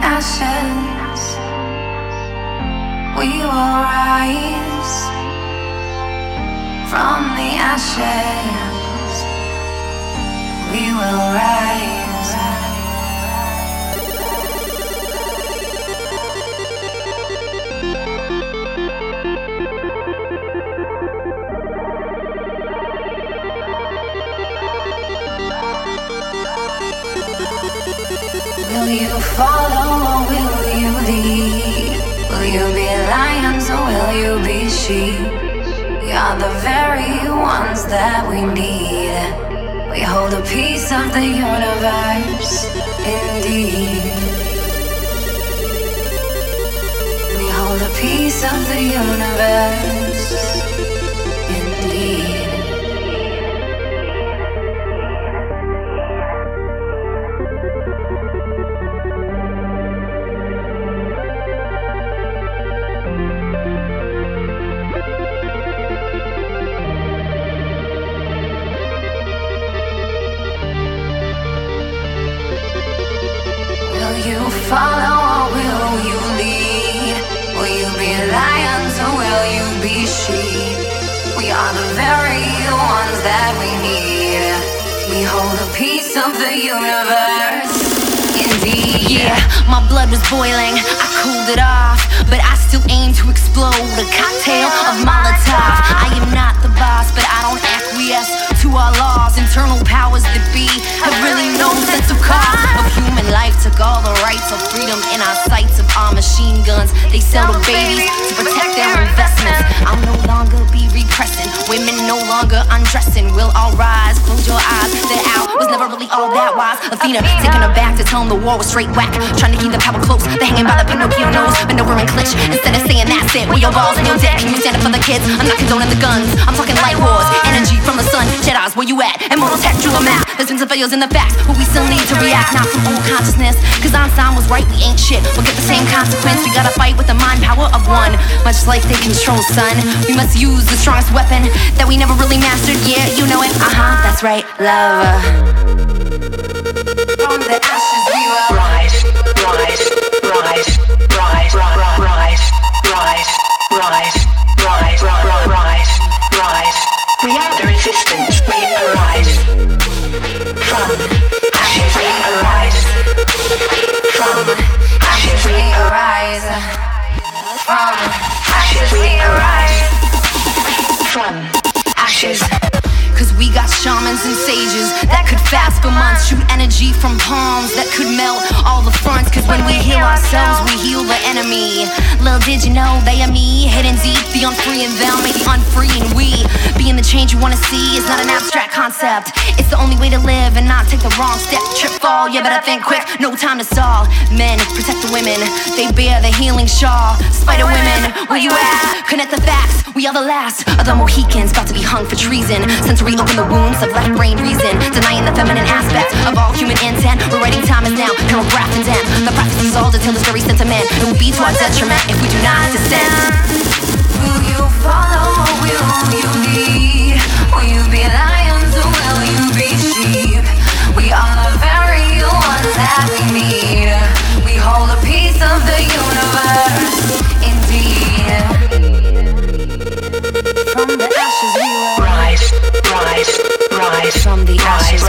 Ashes, we will rise. Will you follow or will you lead? Will you be lions or will you be sheep? Are the very ones that we need. We hold a piece of the universe, indeed. We hold a piece of the universe, follow or will you lead? Will you be lions or will you be sheep? We are the very ones that we need. We hold a piece of the universe. Indeed. Yeah, my blood was boiling, I cooled it off, but I still aim to explode a cocktail of Molotov. I am not the boss, but I don't acquiesce to our laws. Internal powers that be have really no sense of cost of human life. Took all the rights of freedom in our sights of our machine guns. They sell the babies to protect their investments. I'll no longer be repressing, women no longer undressing. We'll all rise, close your eyes. That out was never really all that wise. Athena taking her back to tell him the war was straight whack. Trying to keep the power close, They're hanging by the Pinocchio nose. Bend over and clutch instead of saying that's it. With your balls and your deck, can you stand up for the kids? I'm not condoning the guns. I'm talking light wars, energy from the sun. Jedi's where you at? Immortals tech drew a map. There's been some failures in the facts, but we still need to react. Not from old consciousness, cause Einstein was right, we ain't shit. We'll get the same consequence. We gotta fight with the mind power of one. Much like they control, son. We must use the strongest weapon that we never really mastered. Yeah, you know it. Uh huh, that's right, love. Fast for months. Shoot energy from palms that could melt all the fronts. Cause when we heal ourselves, we heal the enemy. Little did you know they are me, hidden deep. The unfree and them may be unfree and we. Being the change you wanna see is not an abstract concept. It's the only way to live take the wrong step. Trip, fall, you better think quick, no time to stall. Men, protect the women, they bear the healing shawl. Spider women, where you at? Connect the facts, we are the last of the Mohicans, about to be hung for treason. Sensory open the wounds of left brain reason, denying the feminine aspect of all human intent. We're writing time is now, and we're grafting down. The all detail this very sentiment. It will be to our detriment if we do not descend. From the ashes